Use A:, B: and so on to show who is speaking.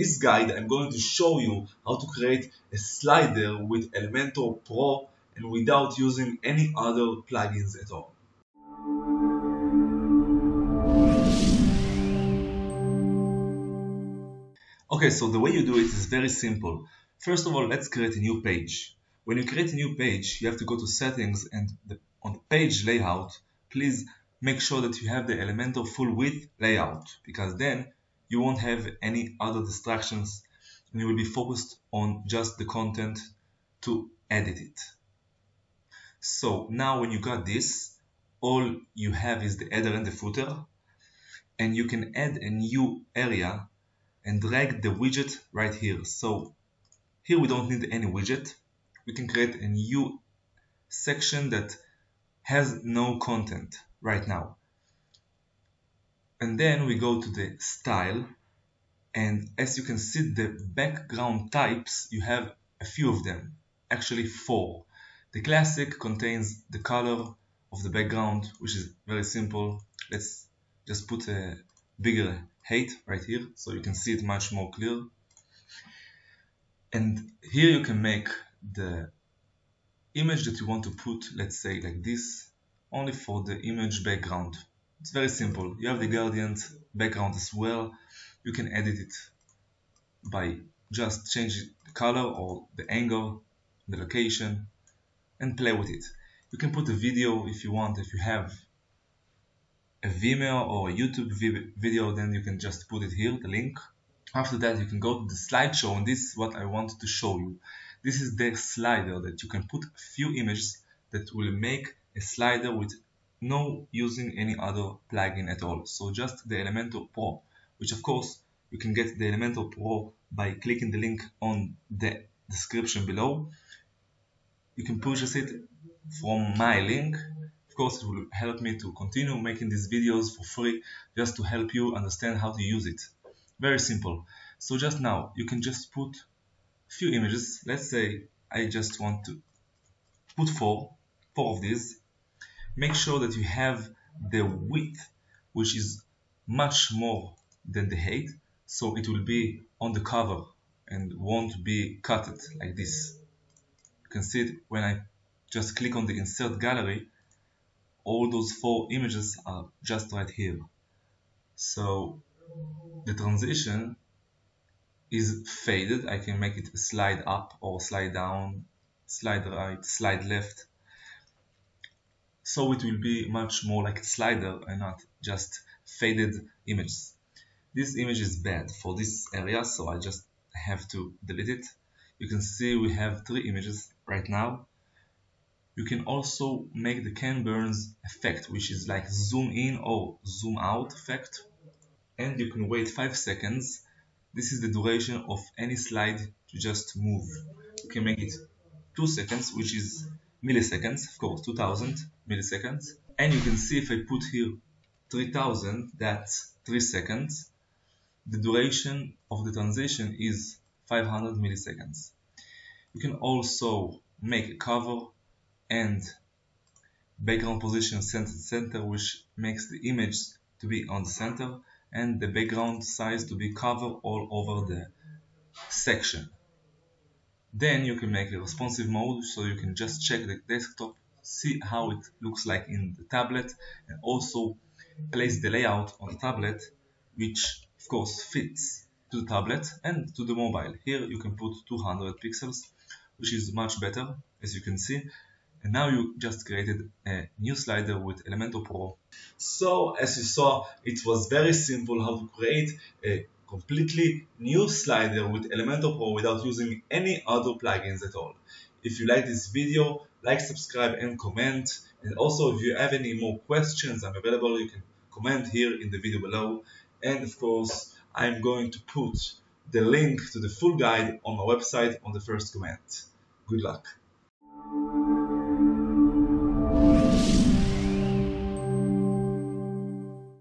A: this guide I'm going to show you how to create a slider with Elementor Pro and without using any other plugins at all. Okay, so the way you do it is very simple. First of all, let's create a new page. When you create a new page, you have to go to settings and the, on the page layout, please make sure that you have the Elementor full width layout because then you won't have any other distractions and you will be focused on just the content to edit it. So now when you got this, all you have is the header and the footer and you can add a new area and drag the widget right here. So here we don't need any widget. We can create a new section that has no content right now. And then we go to the style and as you can see the background types you have a few of them, actually four. The classic contains the color of the background which is very simple. Let's just put a bigger height right here so you can see it much more clear. And here you can make the image that you want to put, let's say like this, only for the image background. It's very simple. You have the gradient background as well. You can edit it by just changing the color or the angle, the location, and play with it. You can put a video if you want, if you have a Vimeo or a YouTube video, then you can just put it here, the link. After that, you can go to the slideshow, and this is what I wanted to show you. This is the slider that you can put a few images that will make a slider with no using any other plugin at all. So just the Elementor Pro, which of course you can get the Elementor Pro by clicking the link on the description below. You can purchase it from my link. Of course, it will help me to continue making these videos for free just to help you understand how to use it. Very simple. So just now, you can just put a few images. Let's say I just want to put four, four of these. Make sure that you have the width, which is much more than the height, so it will be on the cover and won't be cut like this. You can see it when I just click on the insert gallery all those four images are just right here. So the transition is faded. I can make it slide up or slide down slide right slide left so it will be much more like a slider and not just faded images this image is bad for this area so I just have to delete it you can see we have three images right now you can also make the Ken Burns effect, which is like zoom in or zoom out effect. And you can wait 5 seconds. This is the duration of any slide to just move. You can make it 2 seconds, which is milliseconds, of course, 2000 milliseconds. And you can see if I put here 3000, that's 3 seconds. The duration of the transition is 500 milliseconds. You can also make a cover and background position center center which makes the image to be on the center and the background size to be covered all over the section then you can make a responsive mode so you can just check the desktop see how it looks like in the tablet and also place the layout on the tablet which of course fits to the tablet and to the mobile here you can put 200 pixels which is much better as you can see and now you just created a new slider with Elementor Pro. So as you saw, it was very simple how to create a completely new slider with Elementor Pro without using any other plugins at all. If you like this video, like, subscribe and comment. And also if you have any more questions, I'm available. You can comment here in the video below. And of course, I'm going to put the link to the full guide on my website on the first comment. Good luck.